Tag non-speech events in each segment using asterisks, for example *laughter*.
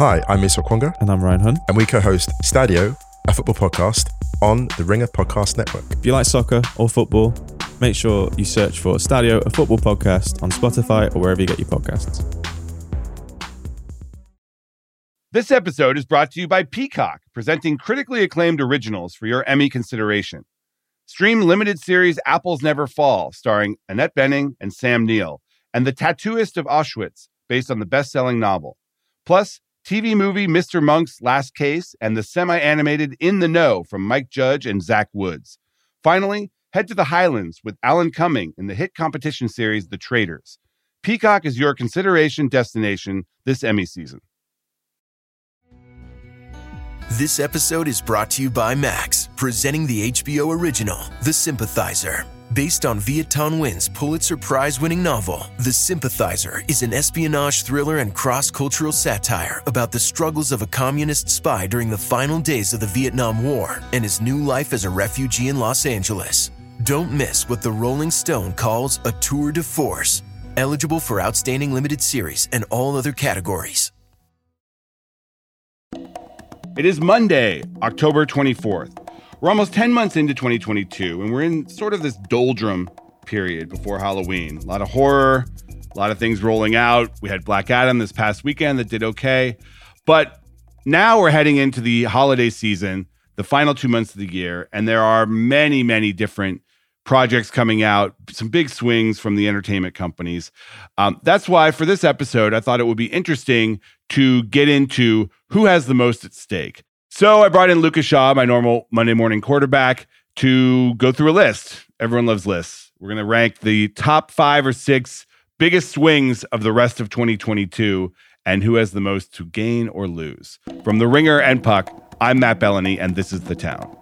Hi, I'm Musa Okwonga, And I'm Ryan Hunt. and we co-host Stadio, a football podcast on the Ringer Podcast Network. If you like soccer or football, make sure you search for Stadio, a football podcast on Spotify or wherever you get your podcasts. This episode is brought to you by Peacock, presenting critically acclaimed originals for your Emmy consideration. Stream limited series Apples Never Fall, starring Annette Bening and Sam Neill, and The Tattooist of Auschwitz, based on the best selling novel. Plus, TV movie Mr. Monk's Last Case and the semi animated In the Know from Mike Judge and Zach Woods. Finally, head to the Highlands with Alan Cumming in the hit competition series The Traitors. Peacock is your consideration destination this Emmy season. This episode is brought to you by Max, presenting the HBO original, The Sympathizer. Based on Viet Thanh Nguyen's Pulitzer Prize winning novel, The Sympathizer is an espionage thriller and cross cultural satire about the struggles of a communist spy during the final days of the Vietnam War and his new life as a refugee in Los Angeles. Don't miss what the Rolling Stone calls a tour de force. Eligible for outstanding limited series and all other categories. It is Monday, October 24th. We're almost 10 months into 2022, and we're in sort of this doldrum period before Halloween. A lot of horror, a lot of things rolling out. We had Black Adam this past weekend that did okay. But now we're heading into the holiday season, the final two months of the year, and there are many, many different projects coming out, some big swings from the entertainment companies. Um, that's why for this episode, I thought it would be interesting to get into who has the most at stake. So I brought in Lucas Shaw, my normal Monday morning quarterback, to go through a list. Everyone loves lists. We're going to rank the top five or six biggest swings of the rest of 2022 and who has the most to gain or lose. From The Ringer and Puck, I'm Matt Belloni, and this is The Town.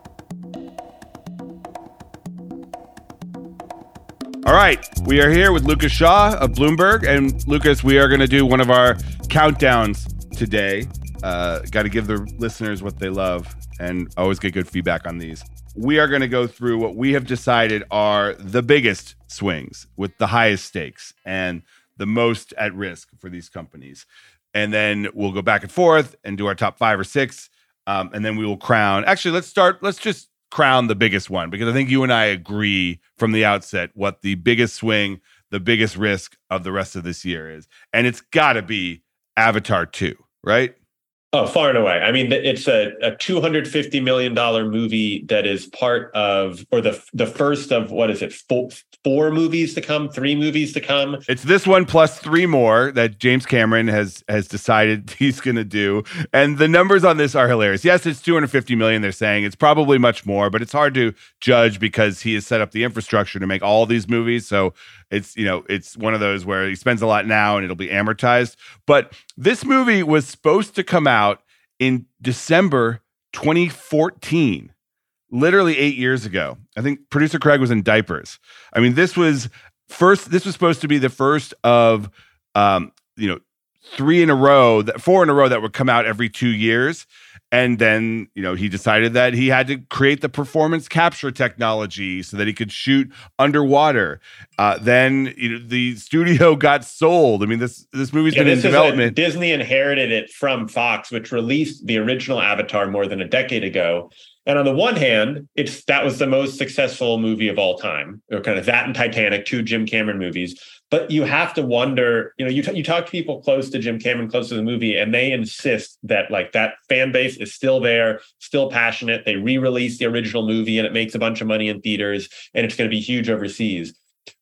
All right, we are here with Lucas Shaw of Bloomberg. And Lucas, we are going to do one of our countdowns today. Uh, Got to give the listeners what they love and always get good feedback on these. We are going to go through what we have decided are the biggest swings with the highest stakes and the most at risk for these companies. And then we'll go back and forth and do our top five or six. Um, and then we will crown. Actually, let's start. Let's just crown the biggest one because I think you and I agree from the outset what the biggest swing, the biggest risk of the rest of this year is. And it's got to be Avatar 2, right? Oh, far and away. I mean, it's a, a two hundred fifty million dollar movie that is part of, or the the first of what is it? Four, four movies to come, three movies to come. It's this one plus three more that James Cameron has has decided *laughs* he's going to do, and the numbers on this are hilarious. Yes, it's 250 million. They're saying it's probably much more, but it's hard to judge because he has set up the infrastructure to make all these movies. So it's you know it's one of those where he spends a lot now and it'll be amortized. But this movie was supposed to come out in December 2014 literally eight years ago. I think producer Craig was in diapers. I mean, this was first. This was supposed to be the first of, um, you know, three in a row, that four in a row that would come out every two years. And then, you know, he decided that he had to create the performance capture technology so that he could shoot underwater. Uh, then, you know, the studio *laughs* got sold. I mean, this this movie's Yeah, been in this is a- development. Disney inherited it from Fox, which released the original Avatar more than a decade ago. And on the one hand, it's that was the most successful movie of all time, or kind of that and Titanic, two Jim Cameron movies. But you have to wonder, you know, you, t- you talk to people close to Jim Cameron, close to the movie, and they insist that like that fan base is still there, still passionate. They re-release the original movie and it makes a bunch of money in theaters and it's going to be huge overseas.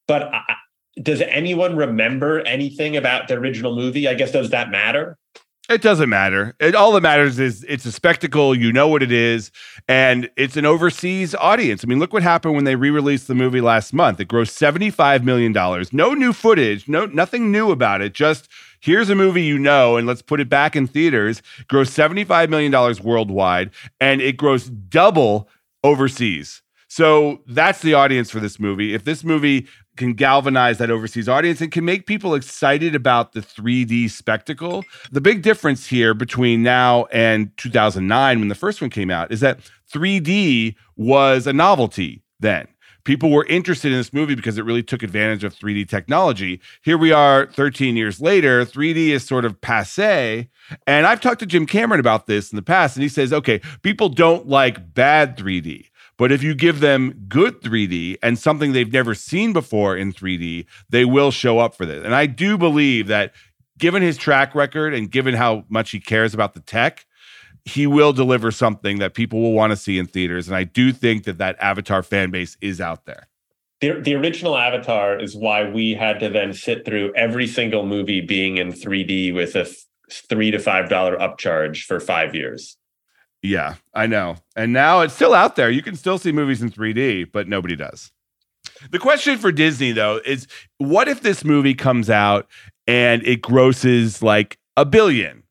But I, does anyone remember anything about the original movie? I guess does that matter? It doesn't matter. It, all that matters is it's a spectacle. You know what it is, and it's an overseas audience. I mean, look what happened when they re-released the movie last month. It grossed seventy-five million dollars. No new footage. No nothing new about it. Just here's a movie you know, and let's put it back in theaters. Grossed seventy-five million dollars worldwide, and it grossed double overseas. So that's the audience for this movie. If this movie can galvanize that overseas audience and can make people excited about the 3D spectacle. The big difference here between now and 2009 when the first one came out is that 3D was a novelty then. people were interested in this movie because it really took advantage of 3D technology. Here we are 13 years later, 3D is sort of passe. And I've talked to Jim Cameron about this in the past, and he says, okay, people don't like bad 3D. But if you give them good 3D and something they've never seen before in 3D, they will show up for this. And I do believe that given his track record and given how much he cares about the tech, he will deliver something that people will want to see in theaters. And I do think that that Avatar fan base is out there. The, the original Avatar is why we had to then sit through every single movie being in 3D with a three to five dollar upcharge for five years. Yeah, I know. And now it's still out there. You can still see movies in 3D, but nobody does. The question for Disney, though, is what if this movie comes out and it grosses like a billion?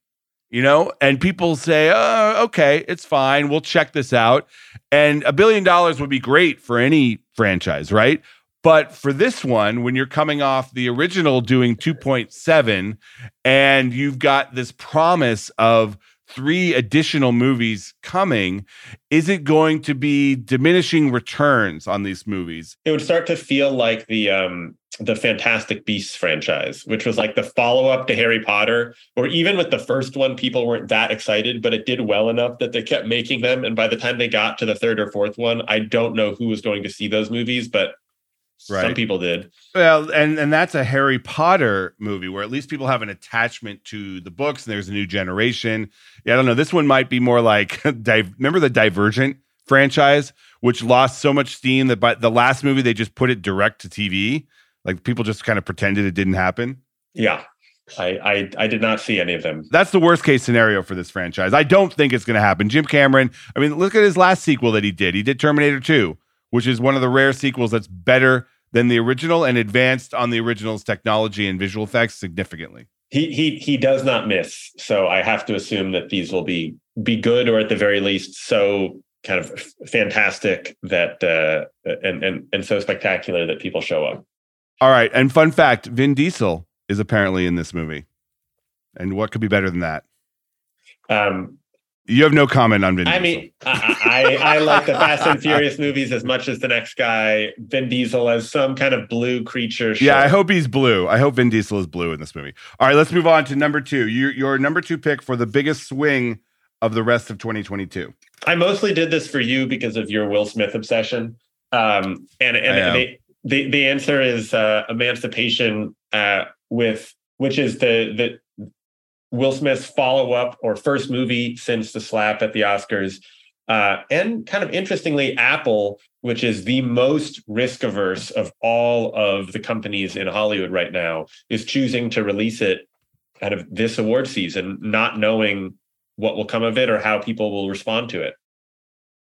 You know, and people say, oh, okay, it's fine. We'll check this out. And a billion dollars would be great for any franchise, right? But for this one, when you're coming off the original doing 2.7 and you've got this promise of three additional movies coming, is it going to be diminishing returns on these movies? It would start to feel like the um the Fantastic Beasts franchise, which was like the follow-up to Harry Potter, or even with the first one, people weren't that excited, but it did well enough that they kept making them. And by the time they got to the third or fourth one, I don't know who was going to see those movies, but Right. Some people did. Well, and and that's a Harry Potter movie where at least people have an attachment to the books and there's a new generation. Yeah, I don't know. This one might be more like *laughs* remember the Divergent franchise, which lost so much steam that by the last movie they just put it direct to TV. Like people just kind of pretended it didn't happen. Yeah. I, I I did not see any of them. That's the worst case scenario for this franchise. I don't think it's going to happen. Jim Cameron. I mean, look at his last sequel that he did. He did Terminator 2 which is one of the rare sequels that's better than the original and advanced on the original's technology and visual effects significantly. He he he does not miss. So I have to assume that these will be be good or at the very least so kind of fantastic that uh, and and and so spectacular that people show up. All right, and fun fact: Vin Diesel is apparently in this movie, and what could be better than that? Um, you have no comment on Vin. Diesel. I mean, I, I, I like the Fast and Furious *laughs* movies as much as the next guy. Vin Diesel as some kind of blue creature. Show. Yeah, I hope he's blue. I hope Vin Diesel is blue in this movie. All right, let's move on to number two. Your your number two pick for the biggest swing of the rest of 2022. I mostly did this for you because of your Will Smith obsession. Um, and and the, the the answer is uh, Emancipation uh, with which is the the Will Smith's follow up or first movie since the slap at the Oscars. Uh, and kind of interestingly, Apple, which is the most risk averse of all of the companies in Hollywood right now, is choosing to release it kind of this award season, not knowing what will come of it or how people will respond to it.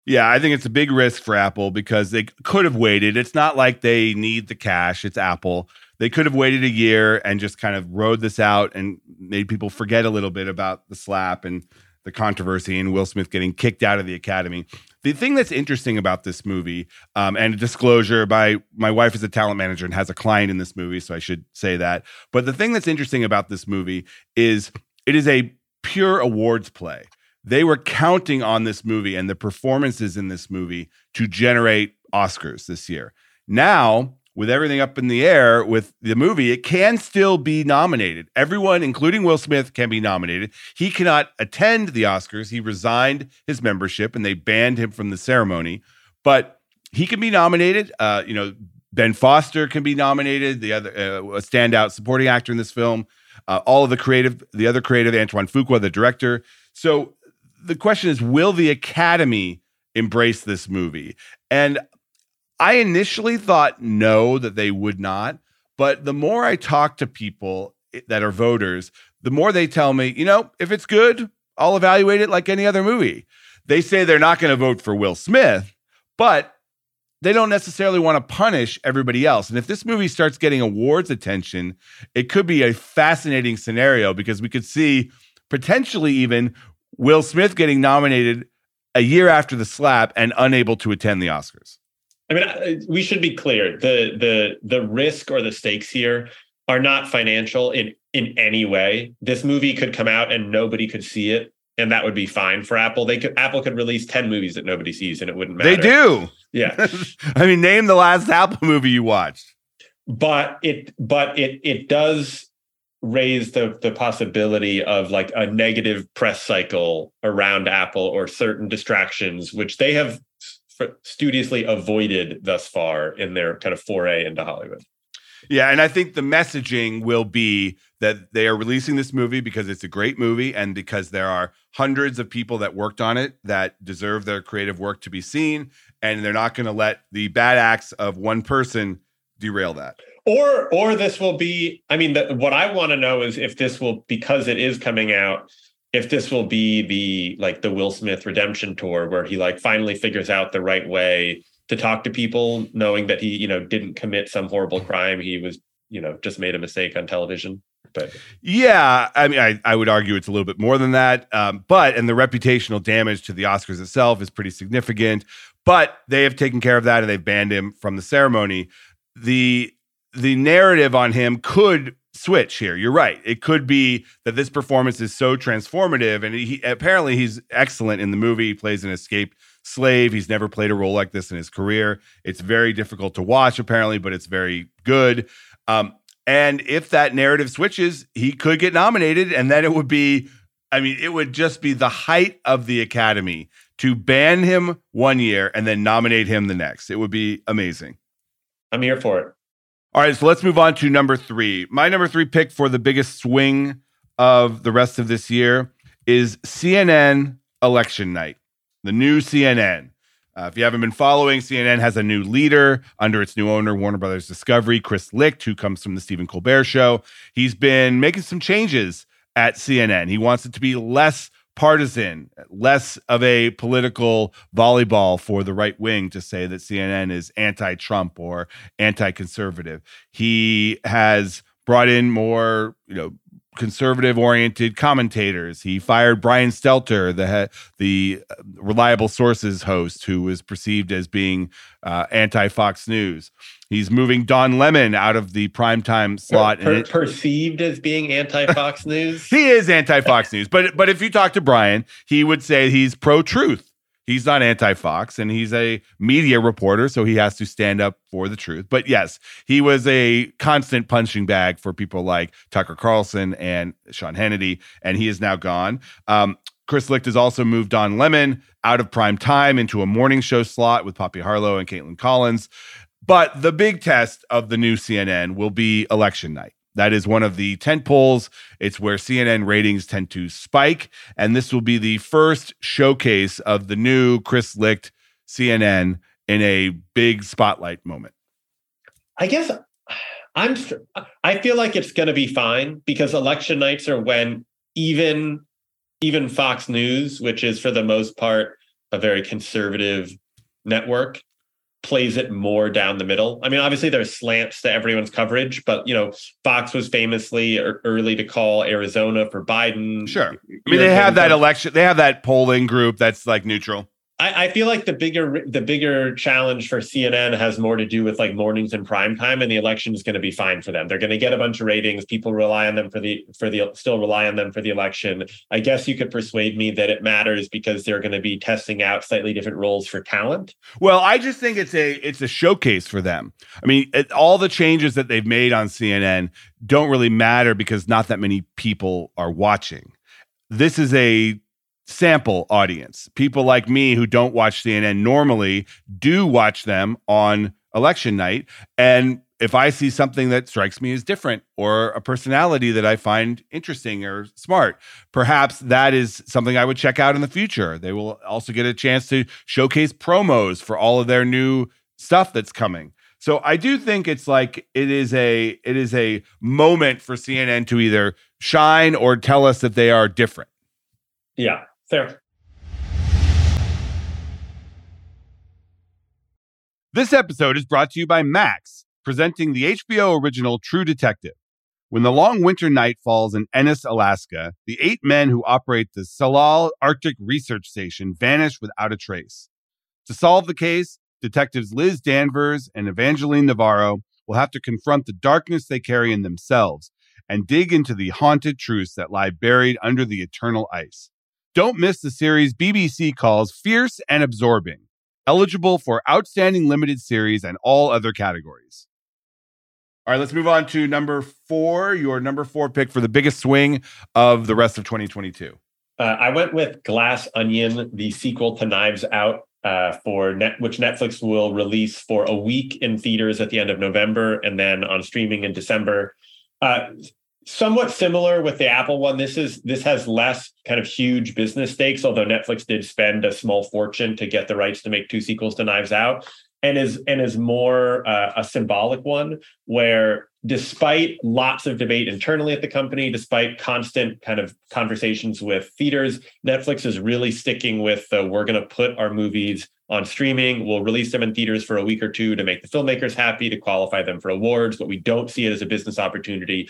Yeah, I think it's a big risk for Apple because they could have waited. It's not like they need the cash, it's Apple they could have waited a year and just kind of rode this out and made people forget a little bit about the slap and the controversy and Will Smith getting kicked out of the academy. The thing that's interesting about this movie, um, and disclosure, my my wife is a talent manager and has a client in this movie, so I should say that. But the thing that's interesting about this movie is it is a pure awards play. They were counting on this movie and the performances in this movie to generate Oscars this year. Now with everything up in the air with the movie, it can still be nominated. Everyone, including Will Smith, can be nominated. He cannot attend the Oscars. He resigned his membership and they banned him from the ceremony. But he can be nominated. Uh, you know, Ben Foster can be nominated, the other uh, a standout supporting actor in this film. Uh, all of the creative, the other creative, Antoine Fuqua, the director. So the question is, will the Academy embrace this movie? And I initially thought no, that they would not. But the more I talk to people that are voters, the more they tell me, you know, if it's good, I'll evaluate it like any other movie. They say they're not going to vote for Will Smith, but they don't necessarily want to punish everybody else. And if this movie starts getting awards attention, it could be a fascinating scenario because we could see potentially even Will Smith getting nominated a year after the slap and unable to attend the Oscars. I mean, we should be clear. The the the risk or the stakes here are not financial in in any way. This movie could come out and nobody could see it and that would be fine for Apple. They could Apple could release 10 movies that nobody sees and it wouldn't matter. They do. Yeah. *laughs* I mean, name the last Apple movie you watched. But it but it it does raise the the possibility of like a negative press cycle around Apple or certain distractions which they have studiously avoided thus far in their kind of foray into Hollywood. Yeah, and I think the messaging will be that they are releasing this movie because it's a great movie and because there are hundreds of people that worked on it that deserve their creative work to be seen and they're not going to let the bad acts of one person derail that. Or or this will be I mean the, what I want to know is if this will because it is coming out if this will be the like the Will Smith redemption tour where he like finally figures out the right way to talk to people knowing that he you know didn't commit some horrible crime. He was you know just made a mistake on television. But yeah i mean i, I would argue it's a little bit more than that um, but and the reputational damage to the oscars itself is pretty significant but they have taken care of that and they've banned him from the ceremony. The the narrative on him could switch here. You're right. It could be that this performance is so transformative, and he apparently he's excellent in the movie. He plays an escaped slave. He's never played a role like this in his career. It's very difficult to watch, apparently, but it's very good. Um, and if that narrative switches, he could get nominated, and then it would be, I mean, it would just be the height of the Academy to ban him one year and then nominate him the next. It would be amazing. I'm here for it. All right, so let's move on to number three. My number three pick for the biggest swing of the rest of this year is CNN election night the new CNN. Uh, if you haven't been following, CNN has a new leader under its new owner, Warner Brothers Discovery, Chris Licht, who comes from the Stephen Colbert Show. He's been making some changes at CNN. He wants it to be less partisan, less of a political volleyball for the right wing to say that CNN is anti Trump or anti conservative. He has brought in more, you know, conservative oriented commentators. He fired Brian Stelter, the the reliable sources host, who was perceived as being uh, anti Fox News. He's moving Don Lemon out of the primetime slot. Per, it, perceived as being anti Fox *laughs* News. he is anti Fox News, but but if you talk to Brian, he would say he's pro truth he's not anti-Fox and he's a media reporter, so he has to stand up for the truth. But yes, he was a constant punching bag for people like Tucker Carlson and Sean Hannity, and he is now gone. Um, Chris Licht has also moved Don Lemon out of prime time into a morning show slot with Poppy Harlow and Kaitlan Collins. But the big test of the new CNN will be election night. That is one of the tent poles. It's where CNN ratings tend to spike. And this will be the first showcase of the new Chris Licht CNN in a big spotlight moment. I guess I'm I feel like it's going to be fine because election nights are when even even Fox News, which is for the most part a very conservative network, plays it more down the middle. I mean, obviously there's slants to everyone's coverage, but you know, Fox was famously early to call Arizona for Biden. Sure. I mean, they have that election, they have that polling group that's like neutral. I, I, feel like the bigger the bigger challenge for CNN has more to do with like mornings and prime time, and the election is going to be fine for them. They're going to get a bunch of ratings. People rely on them for the for the still rely on them for the election. I guess you could persuade me that it matters because they're going to be testing out slightly different roles for talent. Well, I just think it's a it's a showcase for them. I mean, it, all the changes that they've made on CNN don't really matter because not that many people are watching. This is a sample audience. People like me who don't watch CNN normally do watch them on election night. And if I see something that strikes me as different or a personality that I find interesting or smart, perhaps that is something I would check out in the future. They will also get a chance to showcase promos for all of their new stuff that's coming. So I do think it's like it is a it is a moment for CNN to either shine or tell us that they are different. Yeah, Fair. This episode is brought to you by Max, presenting the HBO original True Detective. When the long winter night falls in Ennis, Alaska, the eight men who operate the Tsalal Arctic Research Station vanish without a trace. To solve the case, detectives Liz Danvers and Evangeline Navarro will have to confront the darkness they carry in themselves and dig into the haunted truths that lie buried under the eternal ice. Don't miss the series BBC calls Fierce and Absorbing, eligible for Outstanding Limited Series and all other categories. All right, let's move on to number four, your number four pick for the biggest swing of the rest of 2022. Uh, I went with Glass Onion, the sequel to Knives Out, uh, for net, which Netflix will release for a week in theaters at the end of November and then on streaming in December. Uh, somewhat similar with the Apple one. This is this has less kind of huge business stakes, although Netflix did spend a small fortune to get the rights to make two sequels to Knives Out, and is and is more uh, a symbolic one where despite lots of debate internally at the company, despite constant kind of conversations with theaters, Netflix is really sticking with the we're going to put our movies on streaming. We'll release them in theaters for a week or two to make the filmmakers happy, to qualify them for awards, but we don't see it as a business opportunity.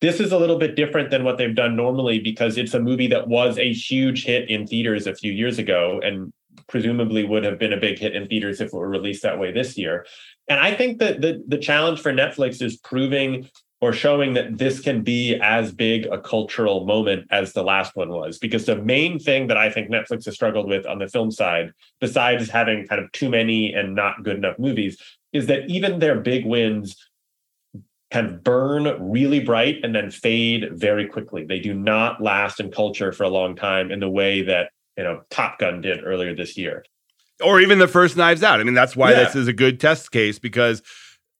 This is a little bit different than what they've done normally because it's a movie that was a huge hit in theaters a few years ago and presumably would have been a big hit in theaters if it were released that way this year. And I think that the, the challenge for Netflix is proving or showing that this can be as big a cultural moment as the last one was. Because the main thing that I think Netflix has struggled with on the film side, besides having kind of too many and not good enough movies, is that even their big wins kind of burn really bright and then fade very quickly. They do not last in culture for a long time in the way that you know Top Gun did earlier this year. Or even the first Knives Out. I mean, that's why Yeah. this is a good test case because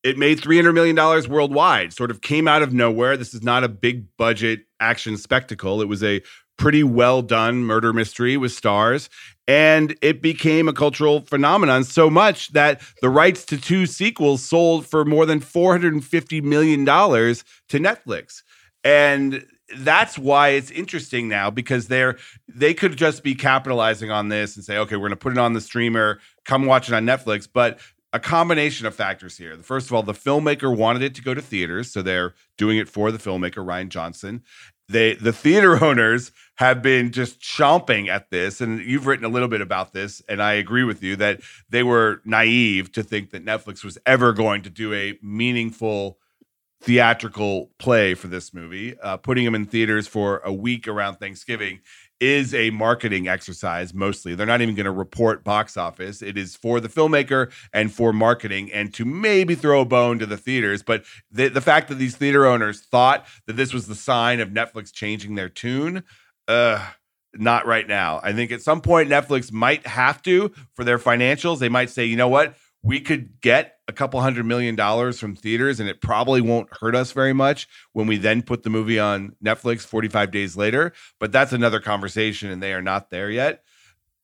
it made $300 million worldwide, sort of came out of nowhere. This is not a big budget action spectacle. It was a pretty well done murder mystery with stars. And it became a cultural phenomenon so much that the rights to two sequels sold for more than $450 million to Netflix. And that's why it's interesting now because they're they could just be capitalizing on this and say, okay, we're gonna put it on the streamer, come watch it on Netflix. But a combination of factors here. First of all, the filmmaker wanted it to go to theaters, so they're doing it for the filmmaker Rian Johnson. They the theater *laughs* owners have been just chomping at this, and you've written a little bit about this, and I agree with you that they were naive to think that Netflix was ever going to do a meaningful theatrical play for this movie. Uh, putting them in theaters for a week around Thanksgiving is a marketing exercise mostly. They're not even going to report box office. It is for the filmmaker and for marketing and to maybe throw a bone to the theaters. But the, the fact that these theater owners thought that this was the sign of Netflix changing their tune, uh, not right now. I think at some point Netflix might have to for their financials. They might say, you know what? We could get a couple hundred million dollars from theaters and it probably won't hurt us very much when we then put the movie on Netflix 45 days later. But that's another conversation and they are not there yet.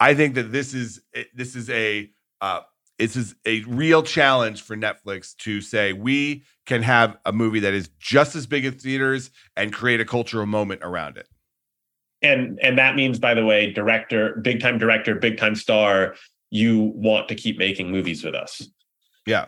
I think that this is this is a uh, this is a real challenge for Netflix to say we can have a movie that is just as big as theaters and create a cultural moment around it. And and that means, by the way, director, big time director, big time star, you want to keep making movies with us. Yeah.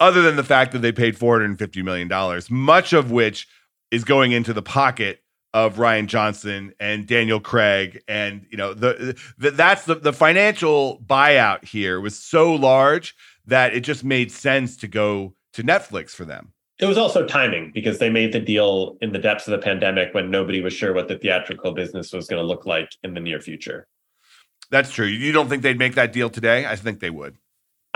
Other than the fact that they paid $450 million, much of which is going into the pocket of Rian Johnson and Daniel Craig. And, you know, the, the that's the, the financial buyout here was so large that it just made sense to go to Netflix for them. It was also timing because they made the deal in the depths of the pandemic when nobody was sure what the theatrical business was going to look like in the near future. That's true. You don't think they'd make that deal today? I think they would.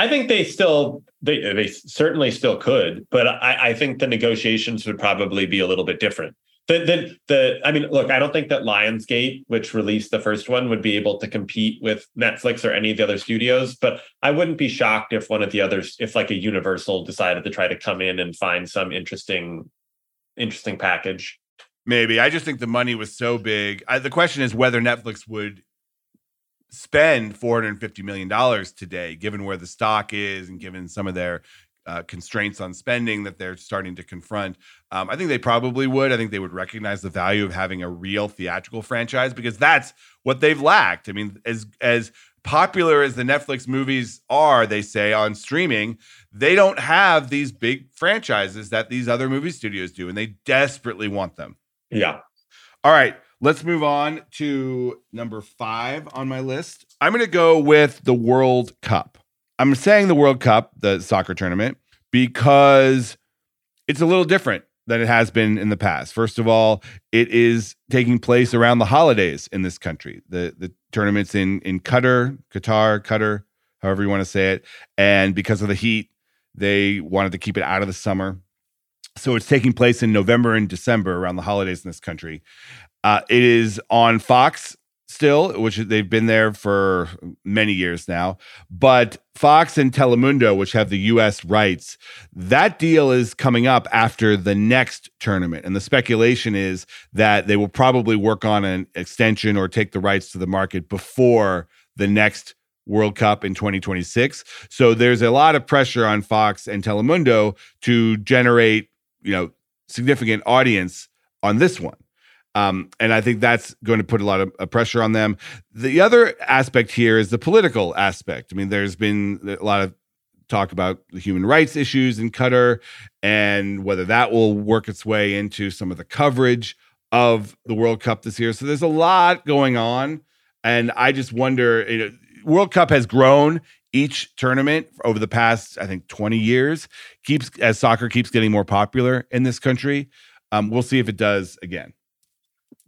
I think they still they they certainly still could, but I, I think the negotiations would probably be a little bit different. The, the the I mean, look, I don't think that Lionsgate, which released the first one, would be able to compete with Netflix or any of the other studios. But I wouldn't be shocked if one of the others, if like a Universal decided to try to come in and find some interesting, interesting package. Maybe. I just think the money was so big. I, the question is whether Netflix would spend $450 million today, given where the stock is and given some of their uh, constraints on spending that they're starting to confront. Um, I think they probably would. I think they would recognize the value of having a real theatrical franchise because that's what they've lacked. I mean, as as popular as the Netflix movies are, they say on streaming, they don't have these big franchises that these other movie studios do, and they desperately want them. Yeah. All right, let's move on to number five on my list. I'm going to go with the World Cup. I'm saying the World Cup, the soccer tournament, because it's a little different than it has been in the past. First of all, it is taking place around the holidays in this country. The the tournaments in in Qatar, Qatar, Qatar, however you want to say it, and because of the heat, they wanted to keep it out of the summer. So it's taking place in November and December around the holidays in this country. Uh, it is on Fox still, which they've been there for many years now. But Fox and Telemundo, which have the US rights, that deal is coming up after the next tournament. And the speculation is that they will probably work on an extension or take the rights to the market before the next World Cup in 2026. So there's a lot of pressure on Fox and Telemundo to generate, you know, significant audience on this one. Um, and I think that's going to put a lot of uh, pressure on them. The other aspect here is the political aspect. I mean, there's been a lot of talk about the human rights issues in Qatar and whether that will work its way into some of the coverage of the World Cup this year. So there's a lot going on. And I just wonder, you know, World Cup has grown each tournament over the past, I think, 20 years, keeps as soccer keeps getting more popular in this country. Um, we'll see if it does again.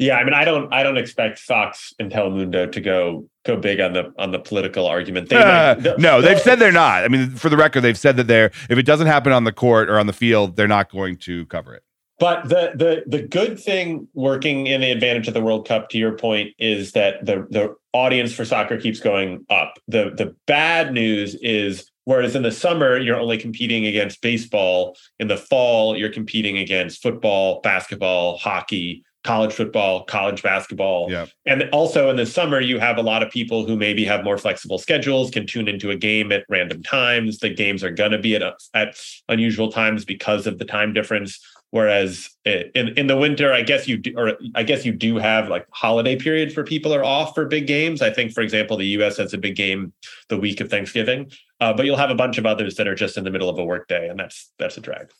Yeah, I mean, I don't, I don't expect Fox and Telemundo to go go big on the on the political argument. They uh, might, *laughs* no, they've said they're not. I mean, for the record, they've said that they're if it doesn't happen on the court or on the field, they're not going to cover it. But the the the good thing working in the advantage of the World Cup, to your point, is that the the audience for soccer keeps going up. The the bad news is Whereas in the summer, you're only competing against baseball. In the fall, you're competing against football, basketball, hockey, college football, college basketball. Yeah. And also in the summer, you have a lot of people who maybe have more flexible schedules, can tune into a game at random times. The games are going to be at, at unusual times because of the time difference. Whereas in, in the winter, I guess you do, or I guess you do have like holiday periods where people are off for big games. I think, for example, the U.S. has a big game the week of Thanksgiving, uh, but you'll have a bunch of others that are just in the middle of a workday, and that's that's a drag.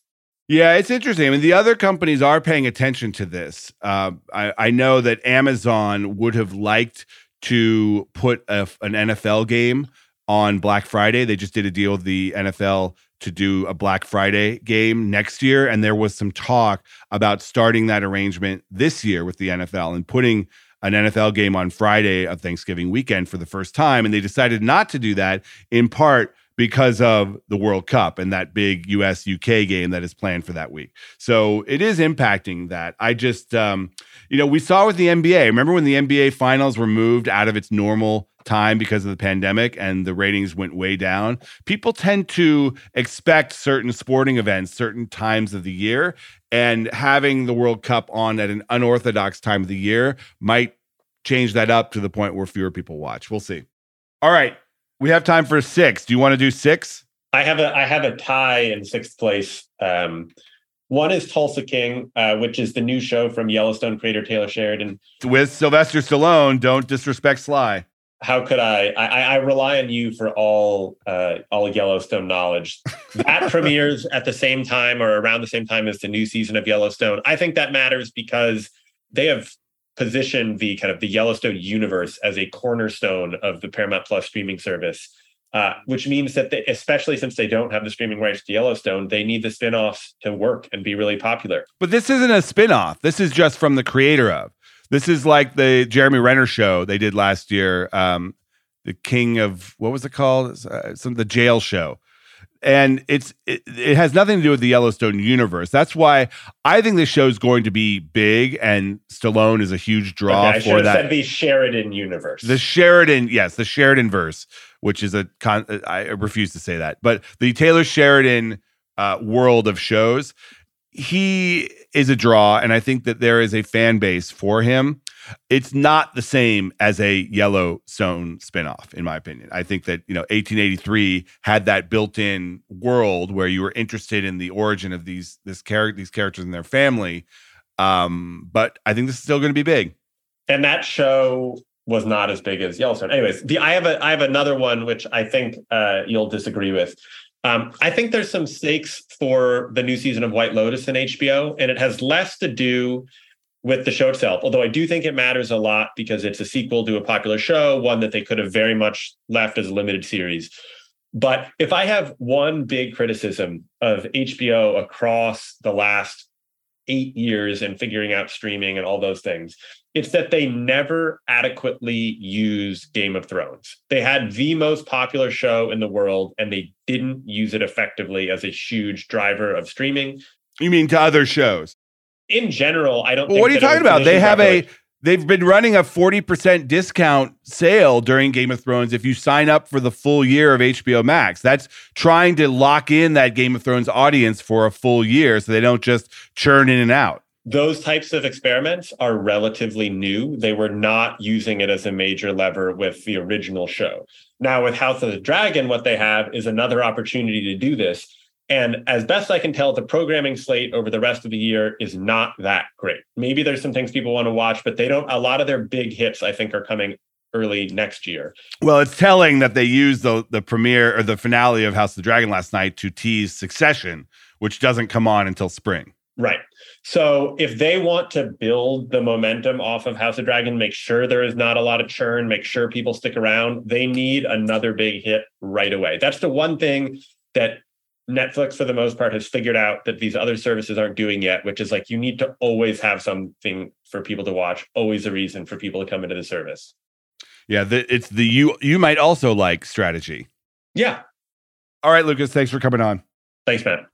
Yeah, it's interesting. I mean, the other companies are paying attention to this. Uh, I, I, know that Amazon would have liked to put a, an NFL game on Black Friday. They just did a deal with the NFL to do a Black Friday game next year. And there was some talk about starting that arrangement this year with the NFL and putting an NFL game on Friday of Thanksgiving weekend for the first time. And they decided not to do that in part because of the World Cup and that big US UK game that is planned for that week. So it is impacting that. I just, um, you know, we saw with the NBA. Remember when the NBA finals were moved out of its normal time because of the pandemic and the ratings went way down? People tend to expect certain sporting events, certain times of the year, and having the World Cup on at an unorthodox time of the year might change that up to the point where fewer people watch. We'll see. All right. We have time for six. Do you want to do six? I have a I have a tie in sixth place. Um, one is Tulsa King, uh, which is the new show from Yellowstone creator Taylor Sheridan with Sylvester Stallone. Don't disrespect Sly. How could I? I, I rely on you for all uh, all Yellowstone knowledge. That *laughs* premieres at the same time or around the same time as the new season of Yellowstone. I think that matters because they have position the kind of the Yellowstone universe as a cornerstone of the Paramount Plus streaming service. Uh, which means that they, especially since they don't have the streaming rights to Yellowstone, they need the spin-offs to work and be really popular. But this isn't a spin-off. This is just from the creator of. This is like the Jeremy Renner show they did last year. Um, the King of what was it called? Uh, some the jail show and it's it, it, has nothing to do with the Yellowstone universe. That's why I think this show is going to be big, and Stallone is a huge draw okay, for that. Said the Sheridan universe, the Sheridan, yes, the Sheridan verse, which is a con. I refuse to say that, but the Taylor Sheridan uh, world of shows. He is a draw, and I think that there is a fan base for him. It's not the same as a Yellowstone spinoff, in my opinion. I think that, you know, 1883 had that built-in world where you were interested in the origin of these this character these characters and their family. Um, but I think this is still going to be big. And that show was not as big as Yellowstone. Anyways, the I have a I have another one which I think uh, you'll disagree with. Um, I think there's some stakes for the new season of White Lotus in HBO, and it has less to do with the show itself. Although I do think it matters a lot because it's a sequel to a popular show, one that they could have very much left as a limited series. But if I have one big criticism of HBO across the last eight years and figuring out streaming and all those things. It's that they never adequately use Game of Thrones. They had the most popular show in the world and they didn't use it effectively as a huge driver of streaming. You mean to other shows? In general, I don't. Well, what are you talking about? They have a they've been running a 40% discount sale during Game of Thrones if you sign up for the full year of HBO Max. That's trying to lock in that Game of Thrones audience for a full year so they don't just churn in and out. Those types of experiments are relatively new. They were not using it as a major lever with the original show. Now, with House of the Dragon, what they have is another opportunity to do this and as best I can tell, the programming slate over the rest of the year is not that great. Maybe there's some things people want to watch, but they don't. A lot of their big hits, I think, are coming early next year. Well, it's telling that they used the the premiere or the finale of House of the Dragon last night to tease Succession, which doesn't come on until spring. Right. So if they want to build the momentum off of House of Dragon, make sure there is not a lot of churn, make sure people stick around, they need another big hit right away. That's the one thing that Netflix, for the most part, has figured out that these other services aren't doing yet, which is like you need to always have something for people to watch, always a reason for people to come into the service. Yeah, the, it's the you you might also like strategy. Yeah. All right, Lucas, thanks for coming on. Thanks, Matt.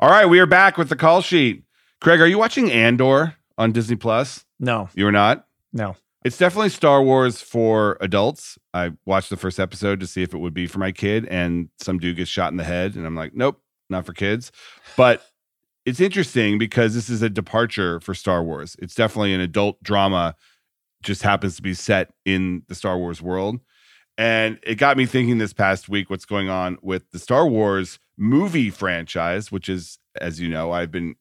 All right, we are back with the call sheet. Craig, are you watching Andor on Disney Plus? No. You are not? No. It's definitely Star Wars for adults. I watched the first episode to see if it would be for my kid, and some dude gets shot in the head, and I'm like, nope, not for kids. But it's interesting because this is a departure for Star Wars. It's definitely an adult drama, just happens to be set in the Star Wars world. And it got me thinking this past week what's going on with the Star Wars movie franchise, which is, as you know, I've been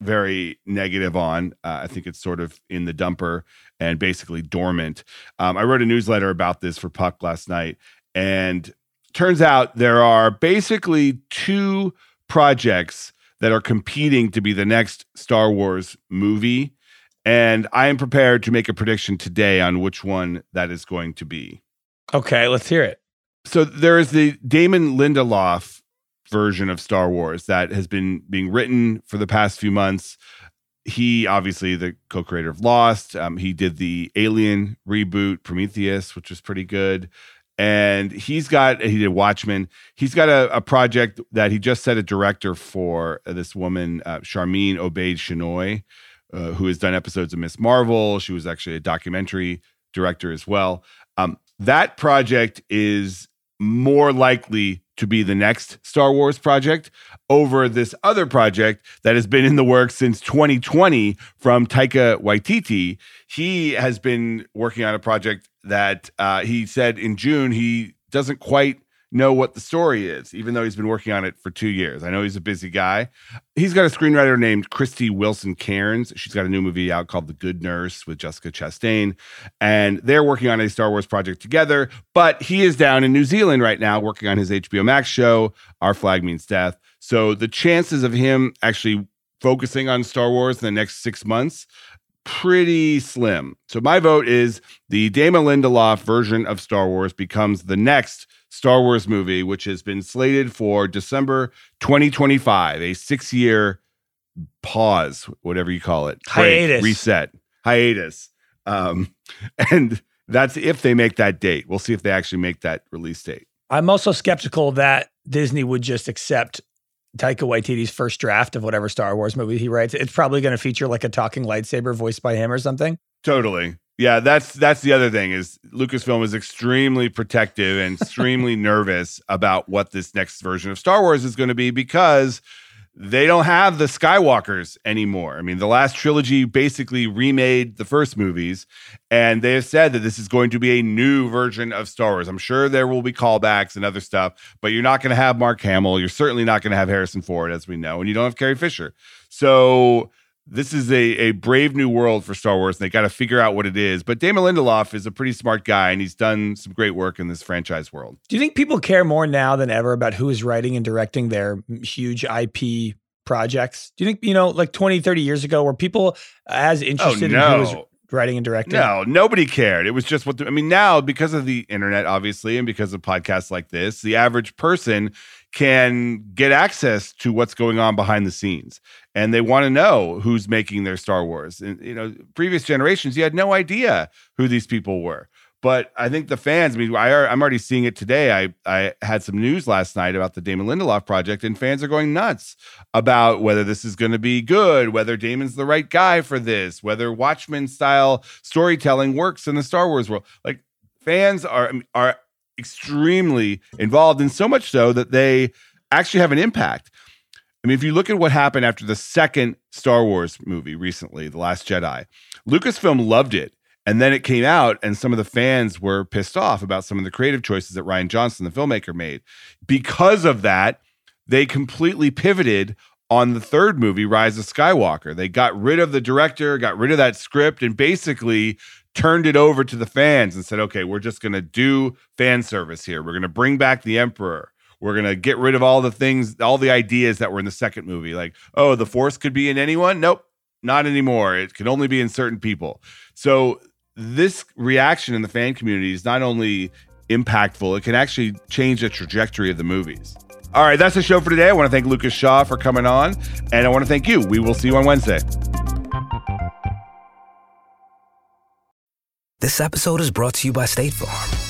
very negative on. Uh, I think it's sort of in the dumper and basically dormant. Um, I wrote a newsletter about this for Puck last night, and turns out there are basically two projects that are competing to be the next Star Wars movie. And I am prepared to make a prediction today on which one that is going to be. Okay, let's hear it. So there is the Damon Lindelof version of Star Wars that has been being written for the past few months. He obviously the co-creator of Lost. Um, he did the Alien reboot Prometheus, which was pretty good. And he's got he did Watchmen. He's got a, a project that he just set a director for uh, this woman uh, Sharmeen Obaid Chinoy, uh, who has done episodes of Miss Marvel. She was actually a documentary director as well. Um, that project is more likely to be the next Star Wars project over this other project that has been in the works since 2020 from Taika Waititi. He has been working on a project that uh, he said in June he doesn't quite know what the story is, even though he's been working on it for two years. I know he's a busy guy. He's got a screenwriter named Krysty Wilson Cairns. She's got a new movie out called The Good Nurse with Jessica Chastain, and they're working on a Star Wars project together. But he is down in New Zealand right now working on his HBO Max show, Our Flag Means Death. So the chances of him actually focusing on Star Wars in the next six months pretty slim. So my vote is the Damon Lindelof version of Star Wars becomes the next Star Wars movie, which has been slated for December 2025, a six year pause, whatever you call it, break, hiatus, reset, hiatus. Um, *laughs* and that's if they make that date. We'll see if they actually make that release date. I'm also skeptical that Disney would just accept Taika Waititi's first draft of whatever Star Wars movie he writes. It's probably going to feature like a talking lightsaber voiced by him or something. Totally. Yeah, that's that's the other thing is Lucasfilm is extremely protective and extremely *laughs* nervous about what this next version of Star Wars is going to be because they don't have the Skywalkers anymore. I mean, the last trilogy basically remade the first movies, and they have said that this is going to be a new version of Star Wars. I'm sure there will be callbacks and other stuff, but you're not going to have Mark Hamill. You're certainly not going to have Harrison Ford, as we know, and you don't have Carrie Fisher. So this is a, a brave new world for Star Wars, and they got to figure out what it is. But Damon Lindelof is a pretty smart guy, and he's done some great work in this franchise world. Do you think people care more now than ever about who is writing and directing their huge IP projects? Do you think, you know, like 20, 30 years ago, were people as oh, interested oh, no. in who was writing and directing? No, nobody cared. It was just what the, I mean. Now, because of the internet, obviously, and because of podcasts like this, the average person can get access to what's going on behind the scenes, and they want to know who's making their Star Wars. And you know, previous generations, you had no idea who these people were. But I think the fans, I mean, I, I'm already seeing it today. I, I had some news last night about the Damon Lindelof project, and fans are going nuts about whether this is going to be good, whether Damon's the right guy for this, whether Watchmen style storytelling works in the Star Wars world. Like fans are are extremely involved, and so much so that they actually have an impact. I mean, if you look at what happened after the second Star Wars movie recently, The Last Jedi, Lucasfilm loved it and then it came out, and some of the fans were pissed off about some of the creative choices that Rian Johnson, the filmmaker, made. Because of that, they completely pivoted on the third movie, Rise of Skywalker. They got rid of the director, got rid of that script, and basically turned it over to the fans and said, okay, we're just going to do fan service here. We're going to bring back the Emperor. We're going to get rid of all the things, all the ideas that were in the second movie. Like, oh, the Force could be in anyone. Nope, not anymore. It can only be in certain people. So this reaction in the fan community is not only impactful, it can actually change the trajectory of the movies. All right, that's the show for today. I want to thank Lucas Shaw for coming on, and I want to thank you. We will see you on Wednesday. This episode is brought to you by State Farm.